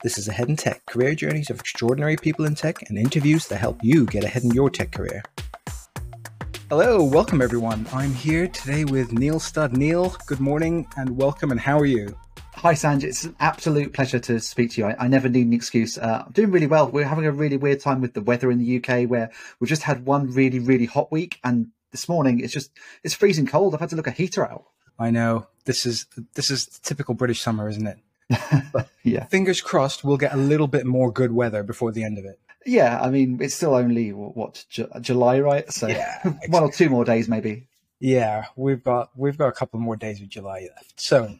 This is Ahead in Tech career journeys of extraordinary people in tech and interviews that help you get ahead in your tech career. Hello, welcome everyone. I'm here today with Neil Studd. Neil, good morning and welcome, and how are you? Hi, Sanj. It's an absolute pleasure to speak to you. I, I never need an excuse. Uh, I'm doing really well. We're having a really weird time with the weather in the UK where we've just had one really, really hot week. And this morning it's just, it's freezing cold. I've had to look a heater out. I know. This is, this is typical British summer, isn't it? yeah. Fingers crossed, we'll get a little bit more good weather before the end of it. Yeah, I mean, it's still only what Ju- July, right? So yeah, exactly. one or two more days, maybe. Yeah, we've got we've got a couple more days of July left. So,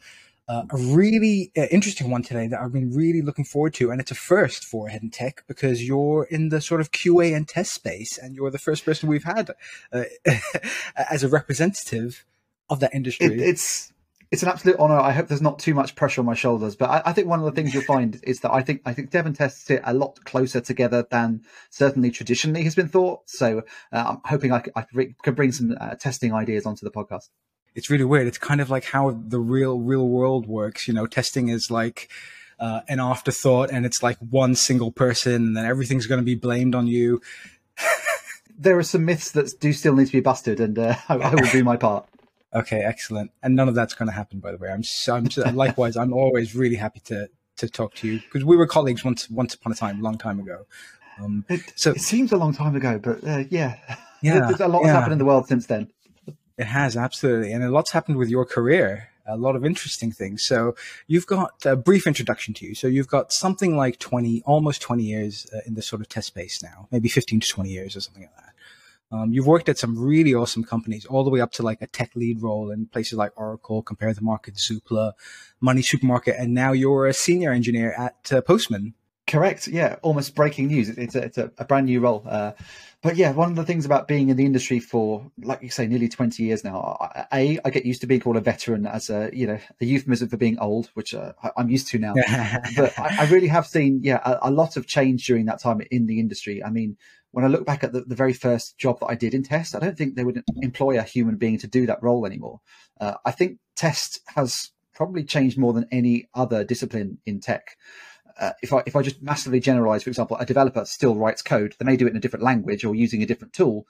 uh, a really uh, interesting one today that I've been really looking forward to, and it's a first for in Tech because you're in the sort of QA and test space, and you're the first person we've had uh, as a representative of that industry. It, it's it's an absolute honor. I hope there's not too much pressure on my shoulders, but I, I, think one of the things you'll find is that I think I think Devon tests sit a lot closer together than certainly traditionally has been thought. So uh, I'm hoping I, I can bring some uh, testing ideas onto the podcast. It's really weird. It's kind of like how the real real world works. You know, testing is like. Uh, an afterthought, and it's like one single person, and then everything's going to be blamed on you. there are some myths that do still need to be busted, and uh, I, I will do my part. Okay, excellent. And none of that's going to happen, by the way. I'm, so, I'm so, likewise. I'm always really happy to to talk to you because we were colleagues once once upon a time, a long time ago. Um, it, so it seems a long time ago, but uh, yeah, yeah, There's a lot yeah. happened in the world since then. It has absolutely, and a lot's happened with your career. A lot of interesting things. So you've got a brief introduction to you. So you've got something like twenty, almost twenty years uh, in the sort of test space now, maybe fifteen to twenty years or something like that. Um, you've worked at some really awesome companies, all the way up to like a tech lead role in places like Oracle, Compare the Market, Zoopla, Money Supermarket, and now you're a senior engineer at uh, Postman. Correct. Yeah, almost breaking news. It's a, it's a, a brand new role. Uh, but yeah, one of the things about being in the industry for, like you say, nearly 20 years now, A, I get used to being called a veteran as a, you know, a euphemism for being old, which uh, I'm used to now. but I, I, really have seen, yeah, a, a, lot of change during that time in the industry. I mean, when I look back at the, the, very first job that I did in test, I don't think they would employ a human being to do that role anymore. Uh, I think test has probably changed more than any other discipline in tech. Uh, if I if I just massively generalize, for example, a developer still writes code. They may do it in a different language or using a different tool,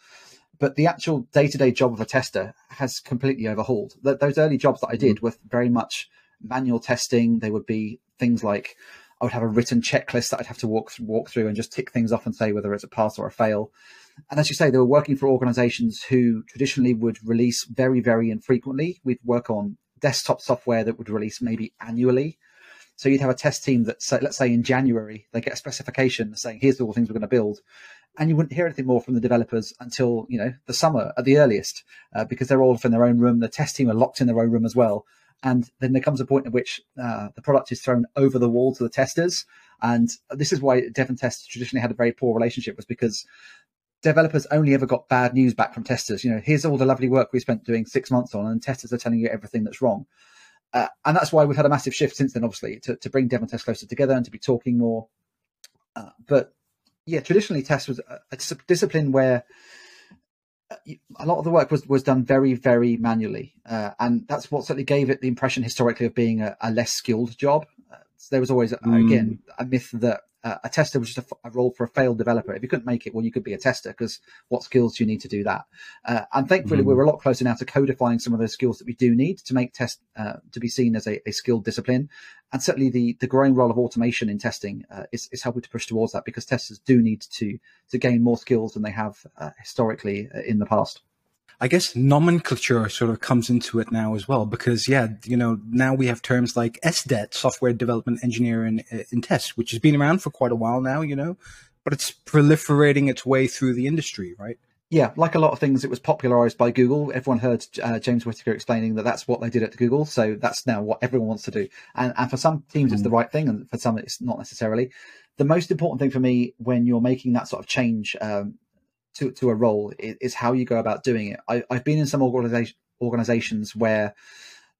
but the actual day to day job of a tester has completely overhauled. Th- those early jobs that I did mm. were very much manual testing. They would be things like I would have a written checklist that I'd have to walk walk through and just tick things off and say whether it's a pass or a fail. And as you say, they were working for organizations who traditionally would release very, very infrequently. We'd work on desktop software that would release maybe annually. So you'd have a test team that, say, let's say in January, they get a specification saying, here's all the things we're going to build. And you wouldn't hear anything more from the developers until, you know, the summer at the earliest, uh, because they're all off in their own room. The test team are locked in their own room as well. And then there comes a point at which uh, the product is thrown over the wall to the testers. And this is why Dev and Test traditionally had a very poor relationship, was because developers only ever got bad news back from testers. You know, here's all the lovely work we spent doing six months on, and testers are telling you everything that's wrong. Uh, and that's why we've had a massive shift since then, obviously, to, to bring and Test closer together and to be talking more. Uh, but yeah, traditionally, test was a, a discipline where a lot of the work was, was done very, very manually. Uh, and that's what certainly gave it the impression historically of being a, a less skilled job. Uh, so there was always, mm. again, a myth that uh, a tester was just a, a, role for a failed developer. If you couldn't make it, well, you could be a tester because what skills do you need to do that? Uh, and thankfully, mm. we're a lot closer now to codifying some of those skills that we do need to make test uh, to be seen as a, a, skilled discipline. And certainly, the the growing role of automation in testing uh, is, is helping to push towards that because testers do need to to gain more skills than they have uh, historically uh, in the past. I guess nomenclature sort of comes into it now as well, because yeah, you know, now we have terms like SDET, software development engineer in, in test, which has been around for quite a while now, you know, but it's proliferating its way through the industry, right? Yeah, like a lot of things, it was popularized by Google. Everyone heard uh, James Whittaker explaining that that's what they did at Google. So that's now what everyone wants to do. And, and for some teams, mm. it's the mm. right thing, and for some, it's not necessarily. The most important thing for me when you're making that sort of change um, to, to a role is, how you go about doing it. I, have been in some organization, organizations where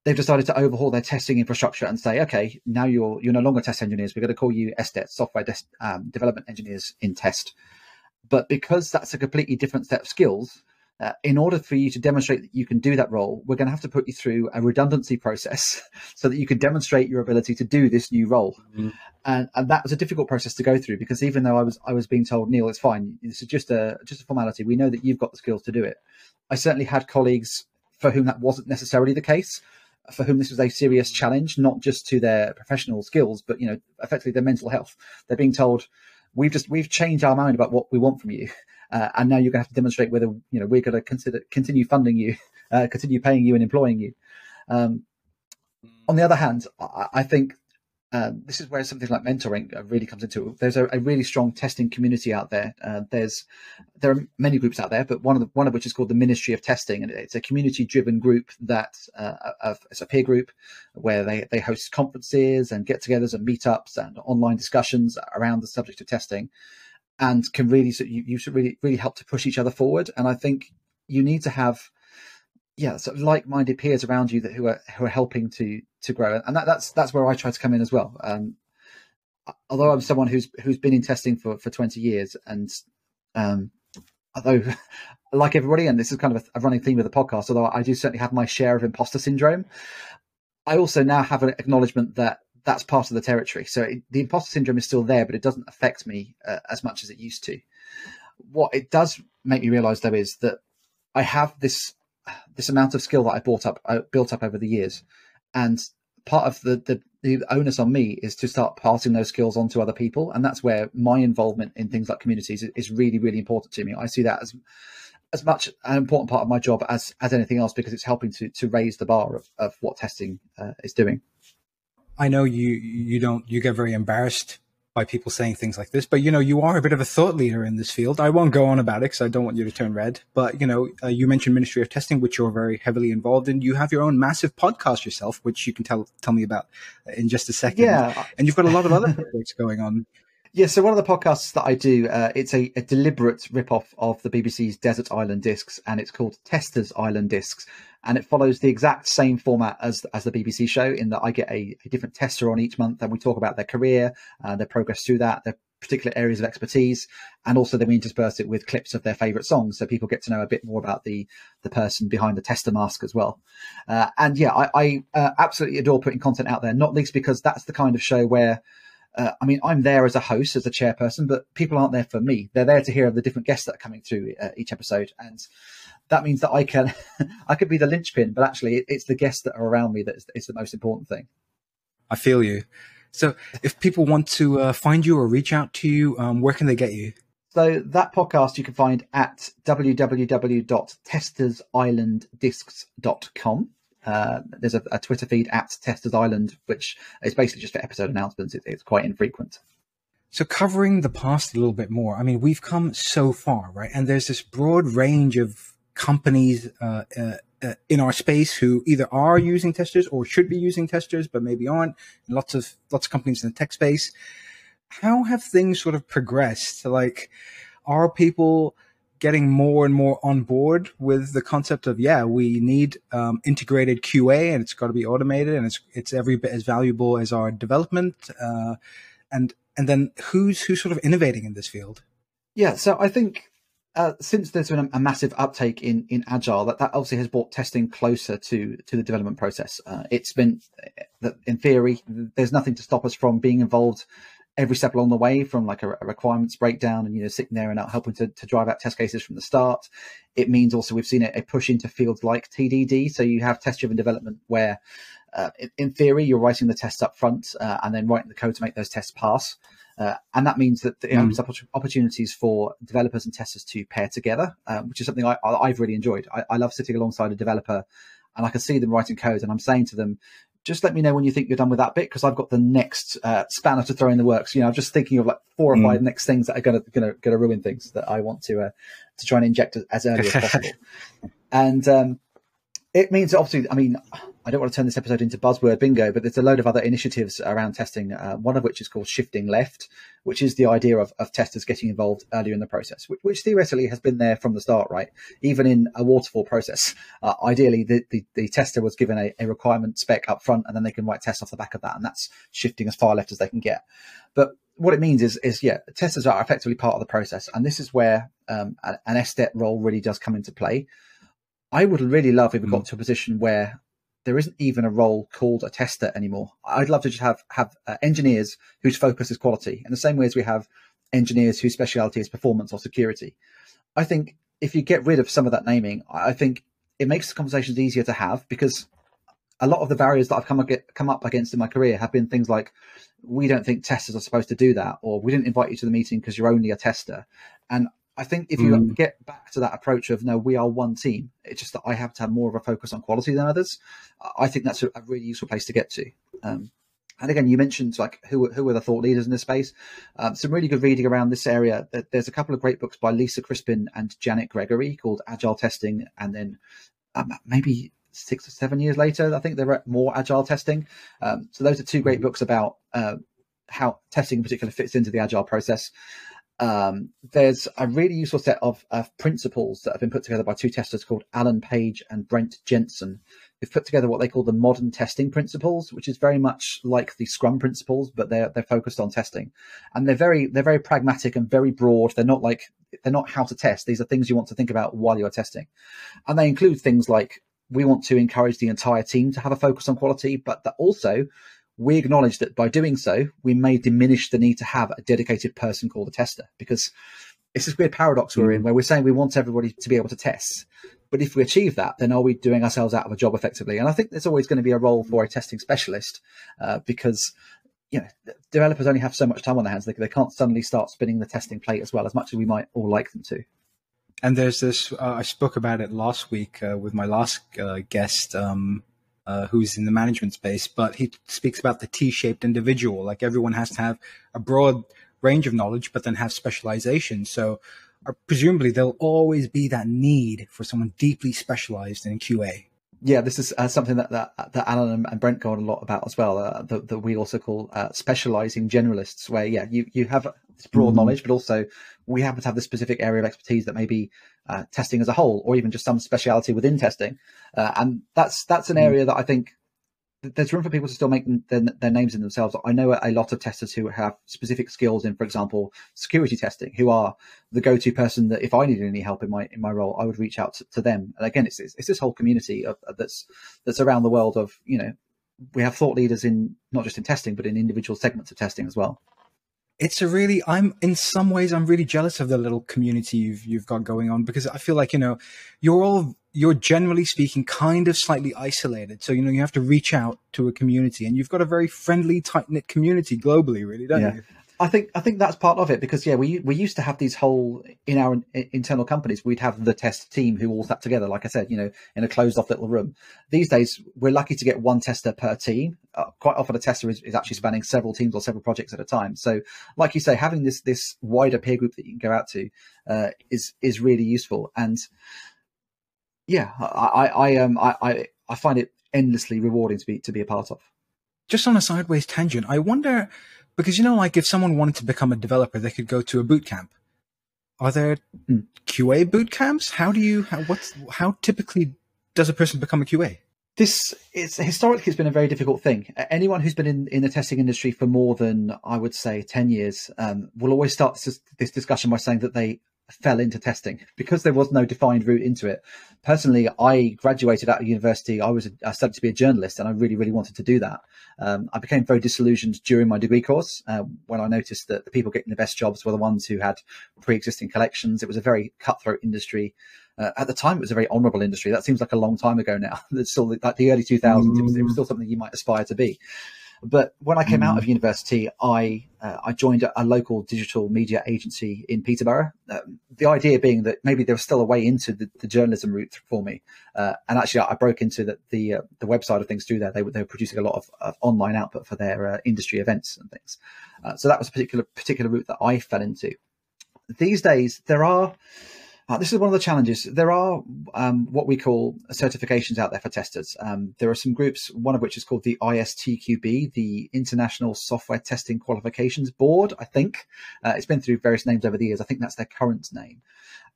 they've decided to overhaul their testing infrastructure and say, okay, now you're you're no longer test engineers. We're going to call you SDET, software des- um, development engineers in test. But because that's a completely different set of skills, uh, in order for you to demonstrate that you can do that role, we're going to have to put you through a redundancy process so that you can demonstrate your ability to do this new role. Mm-hmm. And, and that was a difficult process to go through because even though I was I was being told, Neil, it's fine. This is just a just a formality. We know that you've got the skills to do it. I certainly had colleagues for whom that wasn't necessarily the case, for whom this was a serious challenge, not just to their professional skills, but you know, effectively their mental health. They're being told, "We've just we've changed our mind about what we want from you, uh, and now you're going to have to demonstrate whether you know we're going to consider continue funding you, uh, continue paying you and employing you." Um, on the other hand, I, I think um, this is where something like mentoring uh, really comes into it. There's a, a really strong testing community out there. Uh, there's there are many groups out there, but one of the, one of which is called the Ministry of Testing, and it's a community-driven group that uh, of, it's a peer group where they they host conferences and get-togethers and meetups and online discussions around the subject of testing, and can really you, you should really really help to push each other forward. And I think you need to have yeah, sort of like-minded peers around you that who are who are helping to to grow, and that, that's that's where I try to come in as well. Um, although I'm someone who's who's been in testing for for 20 years, and um, although like everybody, and this is kind of a, a, running theme of the podcast, although I do certainly have my share of imposter syndrome, I also now have an acknowledgement that that's part of the territory. So it, the imposter syndrome is still there, but it doesn't affect me uh, as much as it used to. What it does make me realize, though, is that I have this this amount of skill that I bought up, uh, built up over the years, and part of the, the the onus on me is to start passing those skills on to other people, and that's where my involvement in things like communities is really really important to me. I see that as as much an important part of my job as as anything else because it's helping to to raise the bar of, of what testing uh, is doing. I know you you don't you get very embarrassed by people saying things like this. But you know, you are a bit of a thought leader in this field. I won't go on about it because I don't want you to turn red. But you know, uh, you mentioned Ministry of Testing, which you're very heavily involved in. You have your own massive podcast yourself, which you can tell tell me about in just a second. Yeah, and you've got a lot of other projects going on. Yeah, so one of the podcasts that I do, uh, it's a, a deliberate rip-off of the BBC's Desert Island Discs, and it's called Testers Island Discs and it follows the exact same format as as the BBC show in that I get a, a different tester on each month, and we talk about their career, uh, their progress through that, their particular areas of expertise, and also then we intersperse it with clips of their favourite songs, so people get to know a bit more about the the person behind the tester mask as well. Uh, and yeah, I, I uh, absolutely adore putting content out there, not least because that's the kind of show where. Uh, I mean, I'm there as a host, as a chairperson, but people aren't there for me. They're there to hear of the different guests that are coming through uh, each episode. And that means that I can I could be the linchpin, but actually it's the guests that are around me that is, is the most important thing. I feel you. So if people want to uh, find you or reach out to you, um, where can they get you? So that podcast you can find at www.testersislanddiscs.com. Uh, there's a, a, Twitter feed at Testers Island, which is basically just for episode announcements. It, it's quite infrequent. So covering the past a little bit more, I mean, we've come so far, right? And there's this broad range of companies uh, uh, uh, in our space who either are using testers or should be using testers, but maybe aren't. And lots of lots of companies in the tech space. How have things sort of progressed? Like, are people getting more and more on board with the concept of yeah, we need um, integrated QA and it's got to be automated and it's it's every bit as valuable as our development. Uh, and and then who's who's sort of innovating in this field? Yeah, so I think uh, since there's been a, a, massive uptake in in agile, that that obviously has brought testing closer to to the development process. Uh, it's been that in theory, there's nothing to stop us from being involved every step along the way, from like a, a requirements breakdown and you know sitting there and helping to, to drive out test cases from the start. It means also we've seen a, a push into fields like TDD, so you have test driven development where. Uh, in, in, theory, you're writing the tests up front uh, and then writing the code to make those tests pass. Uh, and that means that it opens up opportunities for developers and testers to pair together, um, which is something I, have really enjoyed. I, I, love sitting alongside a developer and I can see them writing code and I'm saying to them, just let me know when you think you're done with that bit because I've got the next uh, spanner to throw in the works. You know, I'm just thinking of like four or mm. five next things that are going to going to ruin things that I want to uh, to try and inject as early as possible. and um, it means obviously, I mean, I don't want to turn this episode into buzzword bingo, but there's a load of other initiatives around testing. Uh, one of which is called shifting left, which is the idea of, of testers getting involved earlier in the process, which, which, theoretically has been there from the start, right? Even in a waterfall process, uh, ideally the, the, the, tester was given a, a, requirement spec up front, and then they can write tests off the back of that, and that's shifting as far left as they can get. But what it means is, is yeah, testers are effectively part of the process, and this is where um, an SDET role really does come into play. I would really love if we got mm. to a position where there isn't even a role called a tester anymore. I'd love to just have have uh, engineers whose focus is quality, in the same way as we have engineers whose speciality is performance or security. I think if you get rid of some of that naming, I think it makes the conversations easier to have because a lot of the barriers that I've come, come up against in my career have been things like we don't think testers are supposed to do that, or we didn't invite you to the meeting because you're only a tester. And I think if you mm. get back to that approach of no, we are one team. It's just that I have to have more of a focus on quality than others. I think that's a, a really useful place to get to. Um, and again, you mentioned like who who are the thought leaders in this space. Um, some really good reading around this area. There's a couple of great books by Lisa Crispin and Janet Gregory called Agile Testing, and then um, maybe six or seven years later, I think they're at more agile testing. Um, so those are two great books about uh, how testing in particular fits into the agile process um, there's a really useful set of, of, principles that have been put together by two testers called Alan Page and Brent Jensen, who've put together what they call the modern testing principles, which is very much like the Scrum principles, but they're they're focused on testing, and they're very they're very pragmatic and very broad. They're not like they're not how to test. These are things you want to think about while you're testing, and they include things like we want to encourage the entire team to have a focus on quality, but that also we acknowledge that by doing so, we may diminish the need to have a dedicated person called a tester because it's this weird paradox we're in mm. where we're saying we want everybody to be able to test. But if we achieve that, then are we doing ourselves out of a job effectively? And I think there's always going to be a role for a testing specialist uh, because you know developers only have so much time on their hands; they, they can't suddenly start spinning the testing plate as well as much as we might all like them to. And there's this. Uh, I spoke about it last week uh, with my last uh, guest. Um, uh, who's in the management space, but he speaks about the T-shaped individual. Like everyone has to have a broad range of knowledge, but then have specialization. So uh, presumably there'll always be that need for someone deeply specialized in QA yeah, this is uh, something that, that that Alan and Brent go on a lot about as well. Uh, that, that, we also call uh, specializing generalists, where yeah, you you have this broad mm-hmm. knowledge, but also we happen to have this specific area of expertise that may be uh, testing as a whole, or even just some speciality within testing. Uh, and that's that's an mm-hmm. area that I think there's room for people to still make their, their, names in themselves. I know a lot of testers who have specific skills in, for example, security testing, who are the go-to person that if I needed any help in my in my role, I would reach out to, to them. And again, it's, it's, it's this whole community of, that's that's around the world of you know we have thought leaders in not just in testing but in individual segments of testing as well it's a really i'm in some ways i'm really jealous of the little community you've you've got going on because i feel like you know you're all you're generally speaking kind of slightly isolated so you know you have to reach out to a community and you've got a very friendly tight knit community globally really don't yeah. you I think I think that's part of it because yeah, we we used to have these whole in our internal companies. We'd have the test team who all sat together, like I said, you know, in a closed off little room. These days, we're lucky to get one tester per team. Uh, quite often, a tester is, is actually spanning several teams or several projects at a time. So, like you say, having this this wider peer group that you can go out to uh, is is really useful. And yeah, I I um I I find it endlessly rewarding to be to be a part of. Just on a sideways tangent, I wonder because you know, like if someone wanted to become a developer, they could go to a boot camp. Are there. QA boot camps? How do you? How, what's how typically does a person become a QA? This is historically it's been a very difficult thing. Anyone who's been in, in the testing industry for more than I would say ten years um, will always start this, this discussion by saying that they fell into testing because there was no defined route into it. Personally, I graduated out of university. I was I studied to be a journalist, and I really, really wanted to do that. Um, I became very disillusioned during my degree course uh, when I noticed that the people getting the best jobs were the ones who had pre-existing collections. It was a very cutthroat industry. Uh, at the time, it was a very honourable industry. That seems like a long time ago now. It's still like the early 2000s. Mm. It, was, it was still something you might aspire to be. But when I came mm. out of university, I uh, I joined a, a, local digital media agency in Peterborough. Um, the idea being that maybe there was still a way into the, the journalism route for me. Uh, and actually, I broke into the the, uh, the website of things through there. They were, they were producing a lot of, of online output for their uh, industry events and things. Uh, so that was a particular particular route that I fell into. These days, there are Uh, this is one of the challenges. There are um, what we call certifications out there for testers. Um, there are some groups, one of which is called the ISTQB, the International Software Testing Qualifications Board, I think. Uh, it's been through various names over the years. I think that's their current name.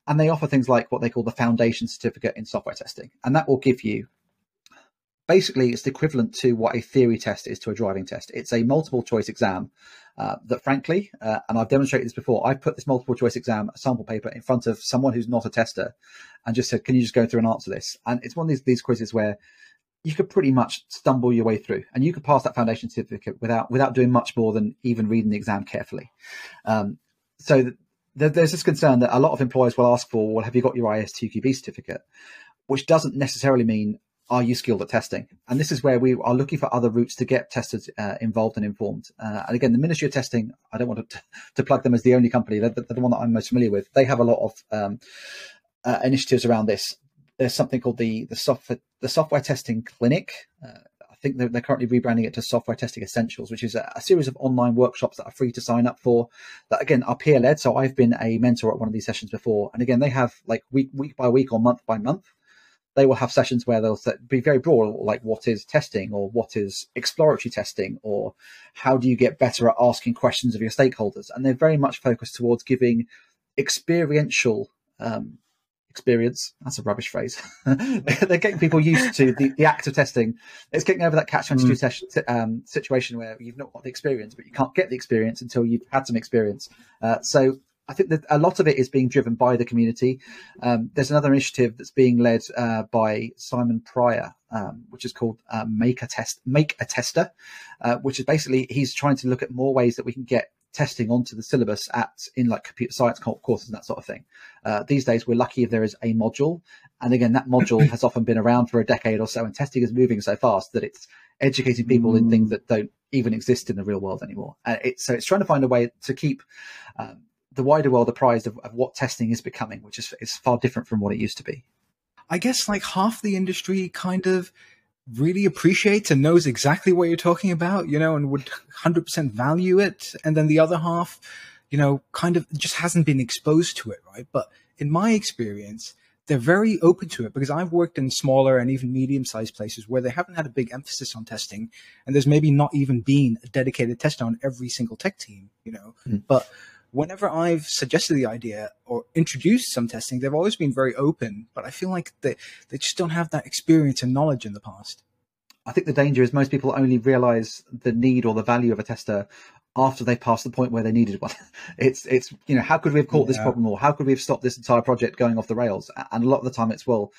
And they offer things like what they call the Foundation Certificate in Software Testing. And that will give you basically it's the equivalent to what a theory test is to a driving test. It's a multiple choice exam uh, that frankly, uh, and I've demonstrated this before, I've put this multiple choice exam sample paper in front of someone who's not a tester and just said, can you just go through and answer this? And it's one of these, these quizzes where you could pretty much stumble your way through and you could pass that foundation certificate without, without doing much more than even reading the exam carefully. Um, so th- there's this concern that a lot of employers will ask for, well, have you got your ISTQB certificate? Which doesn't necessarily mean are you skilled at testing? And this is where we are looking for other routes to get testers uh, involved and informed. Uh, and again, the Ministry of Testing, I don't want to, to plug them as the only company, they're, they're, the one that I'm most familiar with. They have a lot of um, uh, initiatives around this. There's something called the the software the software testing clinic. Uh, I think they're, they're, currently rebranding it to Software Testing Essentials, which is a, a, series of online workshops that are free to sign up for. That again are peer led. So I've been a mentor at one of these sessions before, and again they have like week week by week or month by month they will have sessions where they'll be very broad, like what is testing or what is exploratory testing or how do you get better at asking questions of your stakeholders. And they're very much focused towards giving experiential um, experience. That's a rubbish phrase. they're getting people used to the, the act of testing. It's getting over that catch 22 mm. um, situation where you've not got the experience, but you can't get the experience until you've had some experience. Uh, so I think that a lot of it is being driven by the community. Um, there's another initiative that's being led uh, by Simon Pryor, um, which is called uh, Make a Test, Make a Tester, uh, which is basically he's trying to look at more ways that we can get testing onto the syllabus at in like computer science courses and that sort of thing. Uh, these days, we're lucky if there is a module, and again, that module has often been around for a decade or so, and testing is moving so fast that it's educating people mm. in things that don't even exist in the real world anymore. Uh, it's, so it's trying to find a way to keep um, the wider world apprised of, of what testing is becoming, which is, is far different from what it used to be. I guess like half the industry kind of really appreciates and knows exactly what you're talking about, you know, and would 100% value it. And then the other half, you know, kind of just hasn't been exposed to it, right? But in my experience, they're very open to it because I've worked in smaller and even medium sized places where they haven't had a big emphasis on testing. And there's maybe not even been a dedicated tester on every single tech team, you know, mm. but whenever I've suggested the idea or introduced some testing, they've always been very open, but I feel like they, they just don't have that experience and knowledge in the past. I think the danger is most people only realize the need or the value of a tester after they pass the point where they needed one. It's it's you know how could we have caught yeah. this problem or how could we have stopped this entire project going off the rails? And a lot of the time it's well,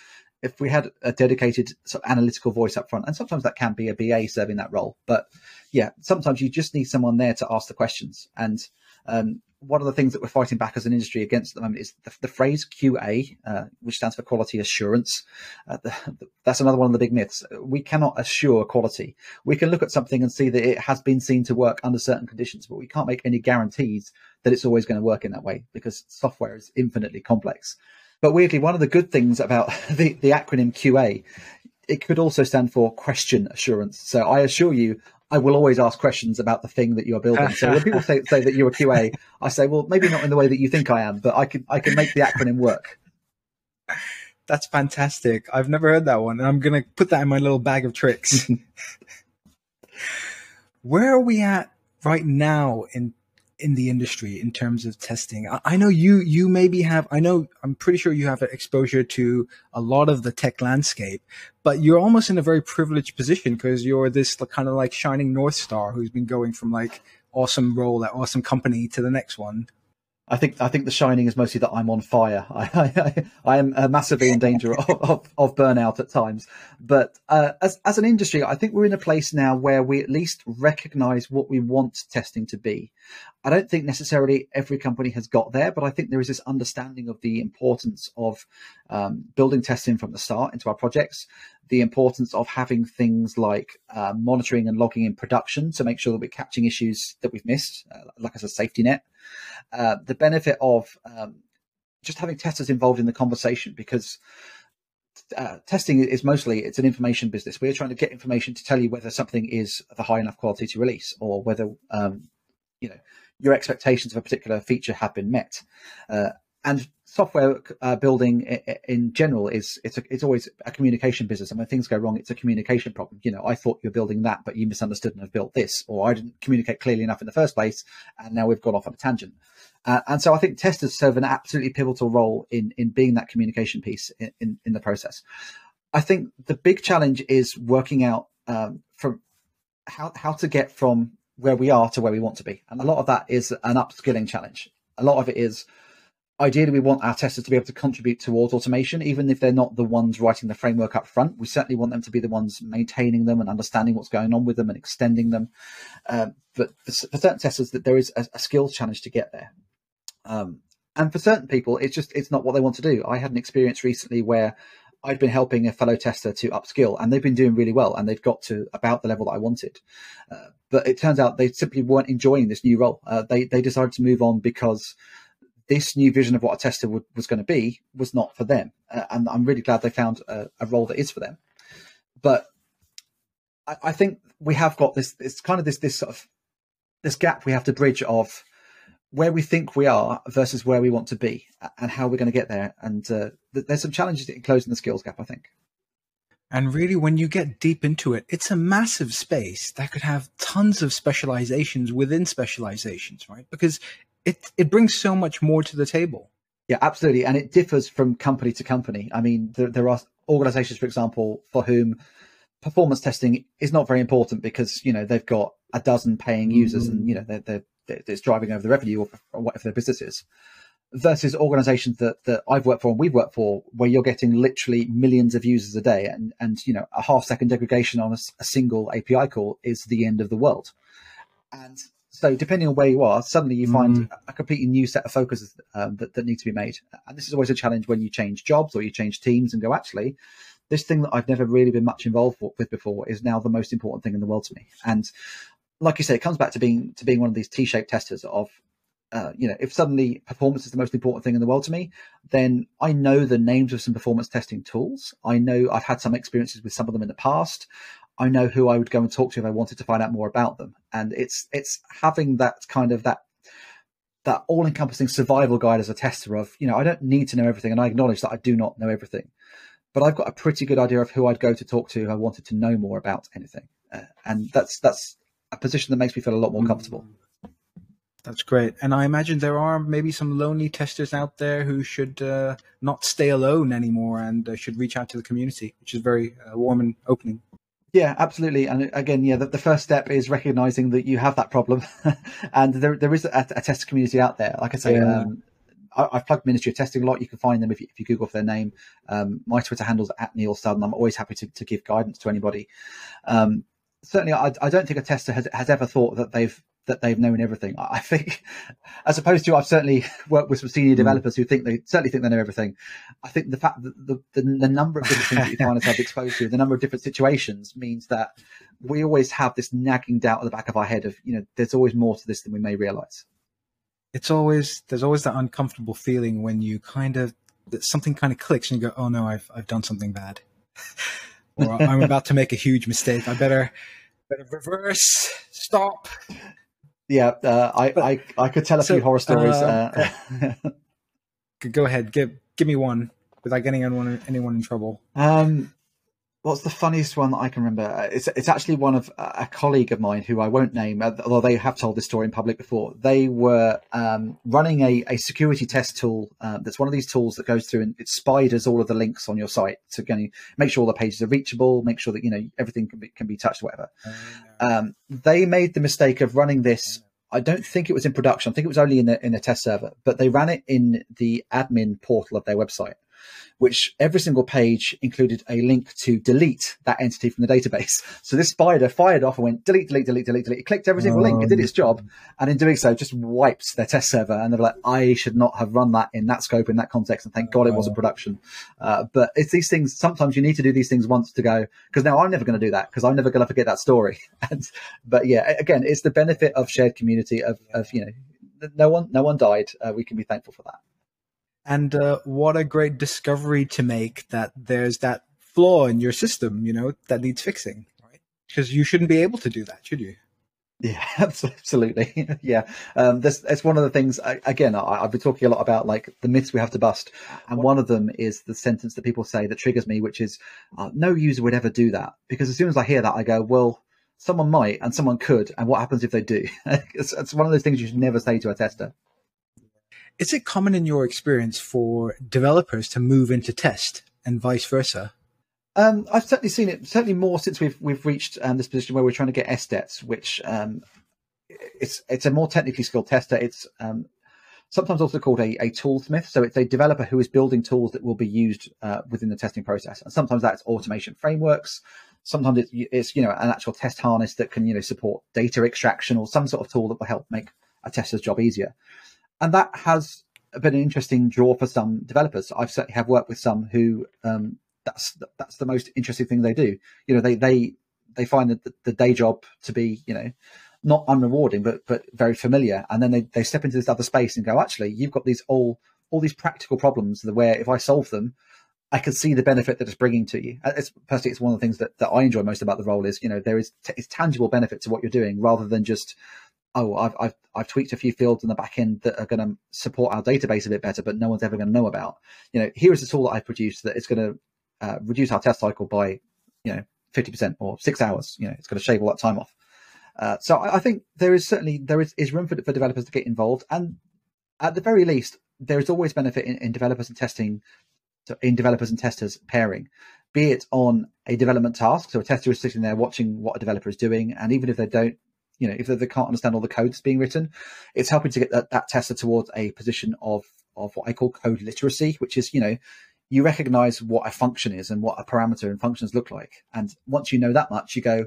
if we had a dedicated sort of analytical voice up front, and sometimes that can be a BA serving that role, but yeah, sometimes you just need someone there to ask the questions. And um, one of the things that we're fighting back as an industry against at the moment is the, the phrase QA, uh, which stands for quality assurance. Uh, the, the, that's another one of the big myths. We cannot assure quality. We can look at something and see that it has been seen to work under certain conditions, but we can't make any guarantees that it's always going to work in that way because software is infinitely complex. But weirdly, one of the good things about the, the acronym QA it could also stand for question assurance. So I assure you, I will always ask questions about the thing that you're building. So when people say, say that you're a QA, I say, well, maybe not in the way that you think I am, but I can I can make the acronym work. That's fantastic. I've never heard that one, and I'm gonna put that in my little bag of tricks. Where are we at right now in in the industry in terms of testing? I, I know you you maybe have I know I'm pretty sure you have exposure to a lot of the tech landscape, but you're almost in a very privileged position because you're this kind of like shining north star who's been going from like awesome role at awesome company to the next one. I think I think the shining is mostly that I'm on fire. I I, I am uh, massively in danger of, of, of, burnout at times. But uh, as as an industry, I think we're in a place now where we at least recognise what we want testing to be. I don't think necessarily every company has got there, but I think there is this understanding of the importance of um, building testing from the start into our projects, the importance of having things like uh, monitoring and logging in production to make sure that we're catching issues that we've missed, uh, like as a safety net uh, the benefit of um, just having testers involved in the conversation because uh, testing is mostly it's an information business. We're trying to get information to tell you whether something is of a high enough quality to release or whether um, you know your expectations of a particular feature have been met. Uh, and software uh, building in, general is it's a, it's always a communication business. And when things go wrong it's a communication problem. You know i thought you were building that but you misunderstood and have built this or i didn't communicate clearly enough in the first place and now we've gone off on a tangent. Uh, and so i think testers serve an absolutely pivotal role in in being that communication piece in, in, in the process. I think the big challenge is working out um, from how how to get from where we are to where we want to be. And a lot of that is an upskilling challenge. A lot of it is ideally we want our testers to be able to contribute towards automation even if they're not the ones writing the framework up front. We certainly want them to be the ones maintaining them and understanding what's going on with them and extending them. Um, but for, for, certain testers that there is a, a skills challenge to get there. Um, and for certain people it's just it's not what they want to do. I had an experience recently where I'd been helping a fellow tester to upskill, and they've been doing really well, and they've got to about the level that I wanted. Uh, but it turns out they simply weren't enjoying this new role. Uh, they they decided to move on because this new vision of what a tester would, was going to be was not for them. Uh, and I'm really glad they found a, a, role that is for them. But I, I, think we have got this, it's kind of this, this sort of, this gap we have to bridge of where we think we are versus where we want to be and how we're going to get there. And uh, th- there's some challenges in closing the skills gap, I think. And really, when you get deep into it, it's a massive space that could have tons of specializations within specializations, right? Because it it brings so much more to the table. Yeah, absolutely, and it differs from company to company. I mean, there, there are organisations, for example, for whom performance testing is not very important because you know they've got a dozen paying users, mm-hmm. and you know they're, they're, they're, driving over the revenue or, or whatever their business is. Versus organisations that that I've worked for and we've worked for, where you're getting literally millions of users a day, and and you know a half second degradation on a, a single API call is the end of the world. And so depending on where you are, suddenly you find mm. a completely new set of focuses um, that, that need to be made. And this is always a challenge when you change jobs or you change teams and go, actually, this thing that I've never really been much involved with before is now the most important thing in the world to me. And like you say, it comes back to being to being one of these T-shaped testers of, uh, you know, if suddenly performance is the most important thing in the world to me, then I know the names of some performance testing tools. I know I've had some experiences with some of them in the past. I know who I would go and talk to if I wanted to find out more about them. And it's it's having that kind of that that all encompassing survival guide as a tester of, you know, I don't need to know everything and I acknowledge that I do not know everything. But I've got a pretty good idea of who I'd go to talk to if I wanted to know more about anything. Uh, and that's that's a position that makes me feel a lot more comfortable. That's great. And I imagine there are maybe some lonely testers out there who should uh, not stay alone anymore and uh, should reach out to the community, which is very uh, warm and opening. Yeah, absolutely. And again, yeah, the, the, first step is recognizing that you have that problem, and there there is a, a test community out there. Like I say, yeah. um, I, have plugged Ministry of Testing a lot. You can find them if you, if you Google for their name. Um, my Twitter handle's at Neil Studd. I'm always happy to, to give guidance to anybody. Um, certainly, I, I, don't think a tester has, has ever thought that they've that they've known everything. I think, as opposed to, I've certainly worked with some senior hmm. developers who think they certainly think they know everything. I think the fact that the, the, the number of different things that you find yourself exposed to, the number of different situations means that we always have this nagging doubt at the back of our head of, you know, there's always more to this than we may realize. It's always, there's always that uncomfortable feeling when you kind of, something kind of clicks and you go, oh no, I've, I've done something bad. Or I'm about to make a huge mistake. I better, better reverse, stop, yeah, uh, I, but, I I could tell a so, few horror stories. Uh, uh, go ahead, give give me one without getting anyone anyone in trouble. Um, what's the funniest one that I can remember? Uh, it's it's actually one of a colleague of mine who I won't name, uh, although they have told this story in public before. They were um, running a, a security test tool. Uh, that's one of these tools that goes through and it spiders all of the links on your site to make sure all the pages are reachable, make sure that you know everything can be can be touched, whatever. Oh, um, they made the mistake of running this. I don't think it was in production. I think it was only in the in a test server, but they ran it in the admin portal of their website which every single page included a link to delete that entity from the database. So this spider fired off and went delete, delete, delete, delete, delete. It clicked every single link. It did its job. And in doing so, just wiped their test server. And they were like, I should not have run that in that scope, in that context. And thank God it wasn't production. Uh, but it's these things. Sometimes you need to do these things once to go, because now I'm never going to do that because I'm never going to forget that story. and, but yeah, again, it's the benefit of shared community of, of you know, no one, no one died. Uh, we can be thankful for that. And uh, what a great discovery to make that there's that flaw in your system, you know, that needs fixing, right? Because you shouldn't be able to do that, should you? Yeah, absolutely. yeah, um, this it's one of the things. Again, I, have been talking a lot about like the myths we have to bust, and one of them is the sentence that people say that triggers me, which is, uh, "No user would ever do that." Because as soon as I hear that, I go, "Well, someone might, and someone could, and what happens if they do?" it's, it's one of those things you should never say to a tester. Is it common in your experience for developers to move into test and vice versa? Um, I've certainly seen it, certainly more since we've we've reached um, this position where we're trying to get SDETs, which um, it's it's a more technically skilled tester. It's um, sometimes also called a, a toolsmith. So it's a developer who is building tools that will be used uh, within the testing process. And sometimes that's automation frameworks. Sometimes it's, it's you know an actual test harness that can you know support data extraction or some sort of tool that will help make a tester's job easier. And that has been an interesting draw for some developers. I've certainly have worked with some who um, that's that's the most interesting thing they do. You know, they they they find the, the day job to be you know not unrewarding but but very familiar, and then they they step into this other space and go, actually, you've got these all all these practical problems that where if I solve them, I can see the benefit that it's bringing to you. It's personally, it's one of the things that, that I enjoy most about the role is, you know, there is t- tangible benefit to what you're doing rather than just, oh, I've, I've, I've tweaked a few fields in the back end that are going to support our database a bit better, but no one's ever going to know about. You know, here is a tool that I've produced that is going to uh, reduce our test cycle by you know 50% or six hours you know it's going to shave all that time off uh, so I, I, think there is certainly there is, is room for, for developers to get involved and at the very least there is always benefit in, in developers and testing in developers and testers pairing be it on a development task so a tester is sitting there watching what a developer is doing and even if they don't you know if they, can't understand all the code that's being written it's helping to get that, that tester towards a position of of what I call code literacy, which is, you know, you recognize what a function is and what a parameter and functions look like. And once you know that much, you go,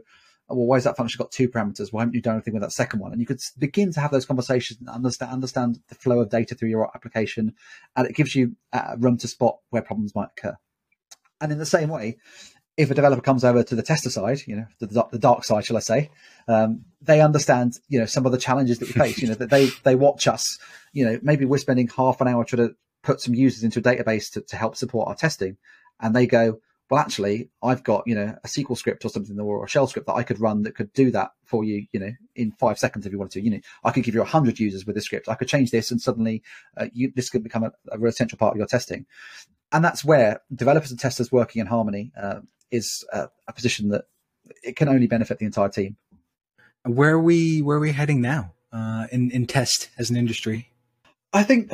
oh, well, why has that function got two parameters? Why haven't you done anything with that second one? And you could begin to have those conversations and understand, understand the flow of data through your application. And it gives you uh, room to spot where problems might occur. And in the same way, if a developer comes over to the tester side, you know, the, the dark side, shall I say, um, they understand, you know, some of the challenges that we face. you know, that they they watch us. You know, maybe we're spending half an hour trying to put some users into a database to, to help support our testing. And they go, well, actually, I've got, you know, a SQL script or something or a shell script that I could run that could do that for you, you know, in five seconds if you wanted to. You know, I could give you a hundred users with this script. I could change this and suddenly uh, you, this could become a, a real essential part of your testing. And that's where developers and testers working in harmony uh, is a, a position that it can only benefit the entire team. Where are we, where are we heading now uh, in, in test as an industry? I think,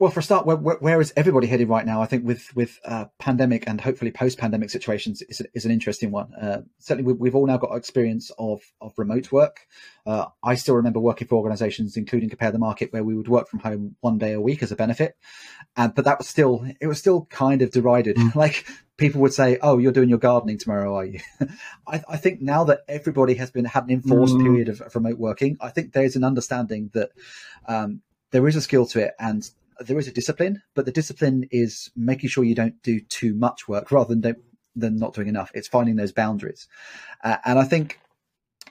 well, for a start, where, where is everybody headed right now? I think with with uh, pandemic and hopefully post pandemic situations is, is an interesting one. Uh, certainly, we, have all now got experience of of remote work. Uh, I still remember working for organisations, including Compare the Market, where we would work from home one day a week as a benefit, and but that was still it was still kind of derided. Mm. like people would say, "Oh, you're doing your gardening tomorrow, are you?" I, I, think now that everybody has been had an enforced mm. period of, of, remote working, I think there's an understanding that. Um, there is a skill to it and there is a discipline, but the discipline is making sure you don't do too much work rather than than not doing enough. It's finding those boundaries, uh, and I think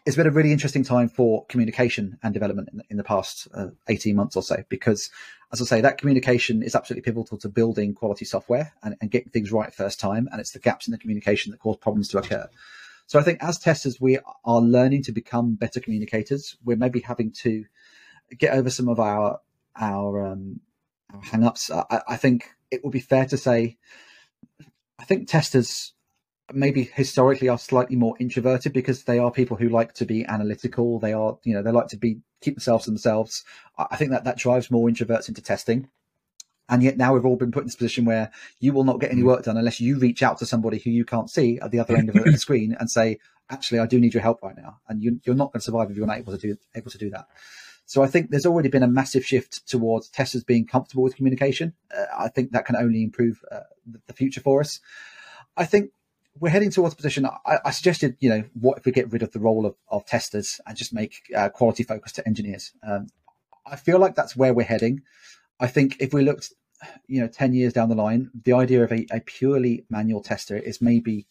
it's been a really interesting time for communication and development in, in the past uh, 18 months or so because as i say that communication is absolutely pivotal to building quality software and, and getting things right first time and it's the gaps in the communication that cause problems to occur. So i think as testers we are learning to become better communicators. We're maybe having to get over some of our our, um, our hang-ups. I, I think it would be fair to say, I think testers maybe historically are slightly more introverted because they are people who like to be analytical. They are, you know, they like to be keep themselves to themselves. I think that that drives more introverts into testing. And yet now we've all been put in this position where you will not get any mm. work done unless you reach out to somebody who you can't see at the other end of the screen and say, actually, I do need your help right now. And you, are not going to survive if you're not able to do, able to do that. So I think there's already been a massive shift towards testers being comfortable with communication. Uh, I think that can only improve uh, the future for us. I think we're heading towards a position. I, I, suggested, you know, what if we get rid of the role of, of testers and just make uh, quality focus to engineers? Um, I feel like that's where we're heading. I think if we looked, you know, ten years down the line, the idea of a, a purely manual tester is maybe,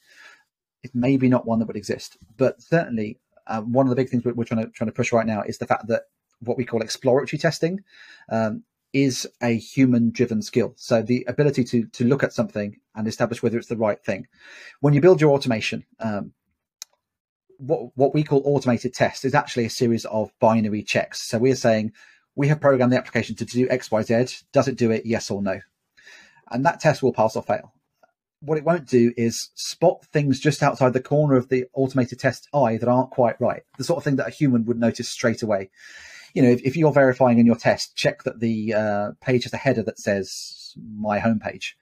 it's maybe not one that would exist. But certainly, uh, one of the big things we're, we're trying to trying to push right now is the fact that what we call exploratory testing um, is a human driven skill. So the ability to to look at something and establish whether it's the right thing. When you build your automation, um, what what we call automated tests is actually a series of binary checks. So we're saying we have programmed the application to do X, Y, Z. Does it do it? Yes or no? And that test will pass or fail. What it won't do is spot things just outside the corner of the automated test eye that aren't quite right. The sort of thing that a human would notice straight away. You know, if, if you're verifying in your test, check that the uh, page has a header that says my homepage.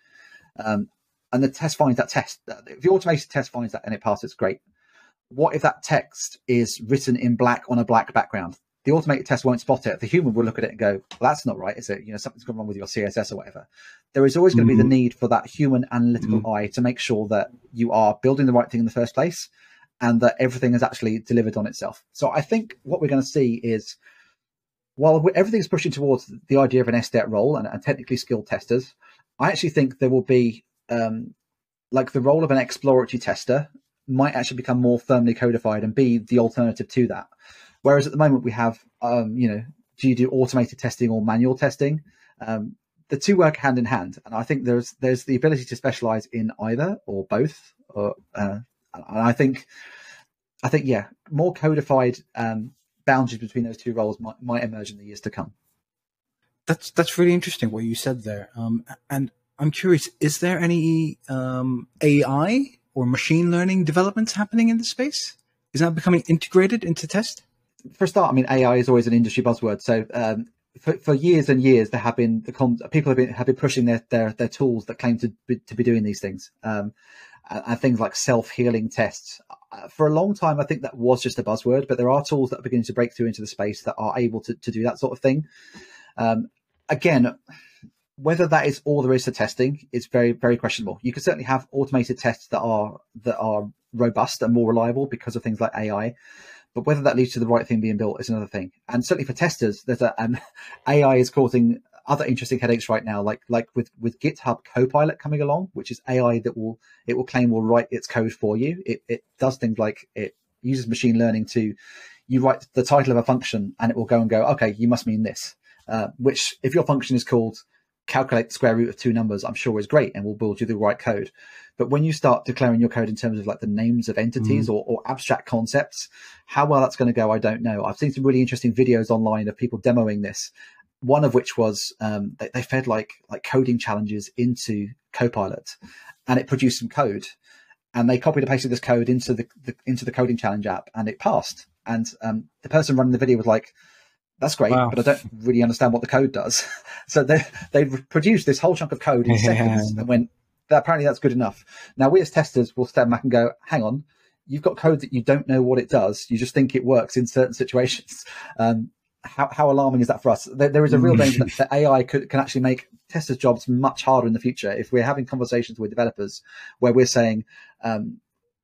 Um, and the test finds that test. If the automated test finds that and it passes, great. What if that text is written in black on a black background? The automated test won't spot it. The human will look at it and go, well, "That's not right, is it? You know, something's gone wrong with your CSS or whatever." There is always going to be the mm-hmm. need for that human analytical mm-hmm. eye to make sure that you are building the right thing in the first place, and that everything is actually delivered on itself. So I think what we're going to see is, while everything's pushing towards the idea of an SDET role and, and technically skilled testers, I actually think there will be um, like the role of an exploratory tester might actually become more firmly codified and be the alternative to that. Whereas at the moment we have, um, you know, do you do automated testing or manual testing? Um, the two work hand in hand, and I think there's there's the ability to specialize in either or both. Or uh, and I think, I think yeah, more codified um, boundaries between those two roles might, might emerge in the years to come. That's that's really interesting what you said there. Um, and I'm curious, is there any um, AI or machine learning developments happening in the space? Is that becoming integrated into test? For a start, I mean, AI is always an industry buzzword. So um, for, for years and years, there have been the people have been have been pushing their their, their tools that claim to be, to be doing these things, um, and, things like self healing tests. Uh, for a long time, I think that was just a buzzword, but there are tools that are beginning to break through into the space that are able to to do that sort of thing. Um, again, whether that is all there is to testing is very very questionable. You can certainly have automated tests that are that are robust and more reliable because of things like AI, but whether that leads to the right thing being built is another thing. And certainly for testers, there's a um, AI is causing other interesting headaches right now, like like with with GitHub Copilot coming along, which is AI that will it will claim will write its code for you. It it does things like it uses machine learning to you write the title of a function and it will go and go, okay, you must mean this. Uh, which if your function is called calculate the square root of two numbers, I'm sure is great and will build you the right code. But when you start declaring your code in terms of like the names of entities mm. or, or, abstract concepts, how well that's going to go, I don't know. I've seen some really interesting videos online of people demoing this. One of which was um, they, they fed like like coding challenges into Copilot, and it produced some code. And they copied and pasted this code into the, the into the coding challenge app, and it passed. And um, the person running the video was like, that's great, wow. but I don't really understand what the code does. so they they produced this whole chunk of code in seconds and went, apparently that's good enough. Now we as testers will step back and go, hang on, you've got code that you don't know what it does. You just think it works in certain situations. Um, how, how alarming is that for us? There, there is a real danger that, that AI could, can actually make testers' jobs much harder in the future. If we're having conversations with developers where we're saying, um,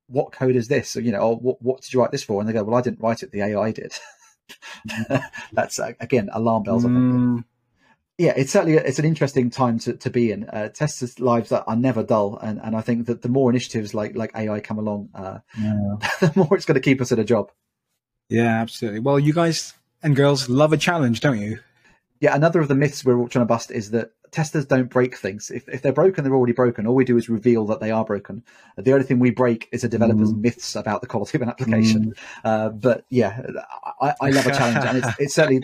what code is this? Or, you know, or what, what did you write this for? And they go, well, I didn't write it. The AI did. That's uh, again alarm bells. Mm. Yeah, it's certainly it's an interesting time to, to be in. Uh, testers' lives are, are, never dull, and, and I think that the more initiatives like like AI come along, uh, yeah. the more it's going to keep us at a job. Yeah, absolutely. Well, you guys and girls love a challenge, don't you? Yeah, another of the myths we're all trying to bust is that testers don't break things. If, if they're broken, they're already broken. All we do is reveal that they are broken. The only thing we break is a developer's mm. myths about the quality of an application. Mm. Uh, but yeah, I, I, love a challenge, and it's, it's certainly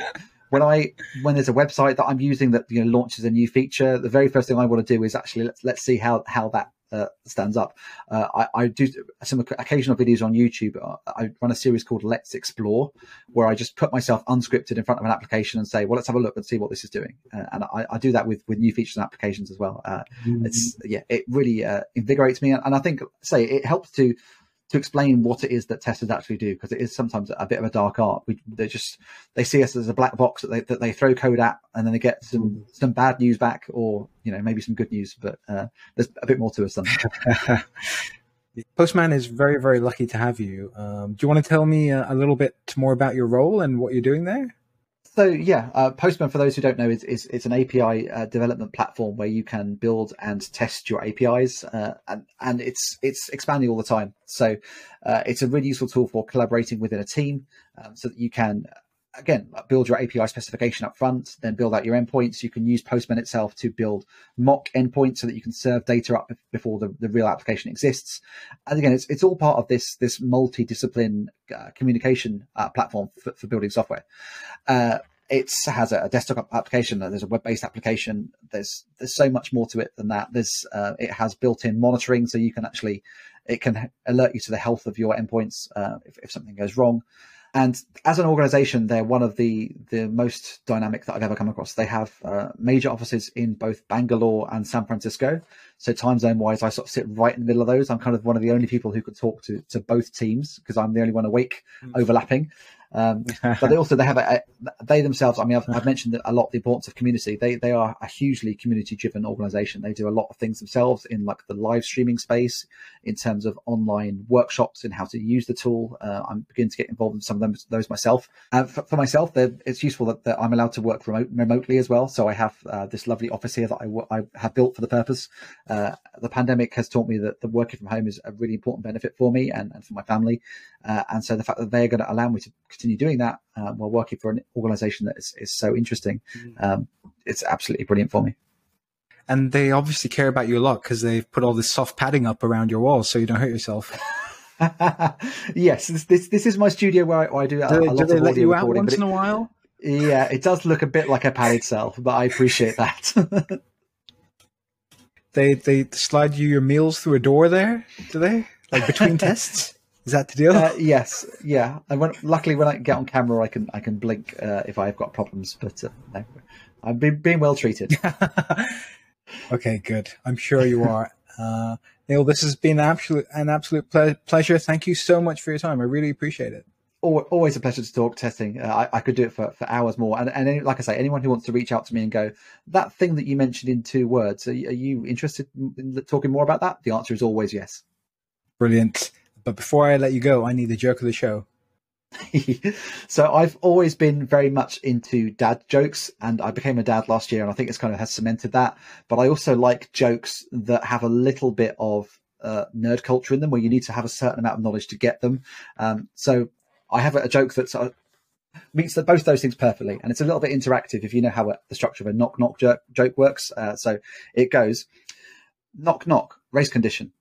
when I when there's a website that I'm using that you know launches a new feature. The very first thing I want to do is actually let's let's see how how that uh, stands up. Uh, I, I, do some occasional videos on YouTube. Uh, I run a series called Let's Explore, where I just put myself unscripted in front of an application and say, "Well, let's have a look and see what this is doing." Uh, and I, I, do that with with new features and applications as well. Mm-hmm. It's yeah, it really uh, invigorates me, and, and I think say it helps to to explain what it is that testers actually do because it is sometimes a bit of a dark art. We, they just they see us as a black box that they that they throw code at, and then they get some mm. some bad news back, or you know maybe some good news. But uh, there's a bit more to us than that. Postman is very very lucky to have you. Um, do you want to tell me a, a little bit more about your role and what you're doing there? So yeah, uh, Postman, for those who don't know, is, is it's an API uh, development platform where you can build and test your APIs, uh, and and it's it's expanding all the time. So uh, it's a really useful tool for collaborating within a team, um, so that you can again, build your API specification up front, then build out your endpoints. You can use Postman itself to build mock endpoints so that you can serve data up before the, the real application exists. And again, it's, it's all part of this, this multi-discipline uh, communication uh, platform for, for, building software. Uh, it has a, desktop application. There's a web-based application. There's there's so much more to it than that. There's uh, it has built-in monitoring, so you can actually it can alert you to the health of your endpoints uh, if, if something goes wrong. And as an organization, they're one of the, the most dynamic that I've ever come across. They have uh, major offices in both Bangalore and San Francisco. So time zone wise, I sort of sit right in the middle of those. I'm kind of one of the only people who could talk to, to both teams because I'm the only one awake mm. overlapping. Um, but they also they have a, a, they themselves. I mean, I've, I've, mentioned a lot the importance of community. They they are a hugely community driven organization. They do a lot of things themselves in like the live streaming space, in terms of online workshops and how to use the tool. Uh, I'm beginning to get involved in some of them, those myself. Uh, for, for, myself, it's useful that, that, I'm allowed to work remote, remotely as well. So I have uh, this lovely office here that I, I have built for the purpose. Uh, the pandemic has taught me that the working from home is a really important benefit for me and, and for my family. Uh, and so the fact that they're going to allow me to continue doing that um, while working for an organization that is, is so interesting. Mm. Um, it's absolutely brilliant for me. And they obviously care about you a lot because they've put all this soft padding up around your walls so you don't hurt yourself. yes, this, this, this is my studio where I, where I do, a, do, they, a lot do they of let you out once in a while? Yeah, it does look a bit like a padded cell, but I appreciate that. they they slide you your meals through a door there, do they? Like between tests? Is that the deal? Uh, yes, yeah. And when, luckily, when I get on camera, I can I can blink uh, if I've got problems. But uh, no, I'm being, being well treated. okay, good. I'm sure you are. Uh, Neil, this has been absolute an absolute ple- pleasure. Thank you so much for your time. I really appreciate it. Always a pleasure to talk testing. Uh, I, I, could do it for, for hours more. And, and any, like I say, anyone who wants to reach out to me and go, that thing that you mentioned in two words, are, are you interested in talking more about that? The answer is always yes. Brilliant. But before I let you go, I need the joke of the show. so I've always been very much into dad jokes and I became a dad last year and I think it's kind of has cemented that. But I also like jokes that have a little bit of uh, nerd culture in them where you need to have a certain amount of knowledge to get them. Um, so I have a, joke that uh, meets the, both those things perfectly and it's a little bit interactive if you know how the structure of a knock knock joke, joke works. Uh, so it goes knock knock race condition.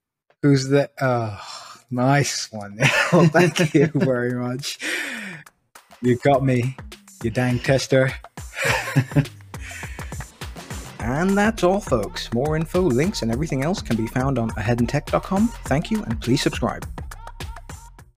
Who's the? Oh Nice one. well, thank you very much. You got me, you dang tester. and that's all, folks. More info, links, and everything else can be found on aheadintech.com. Thank you, and please subscribe.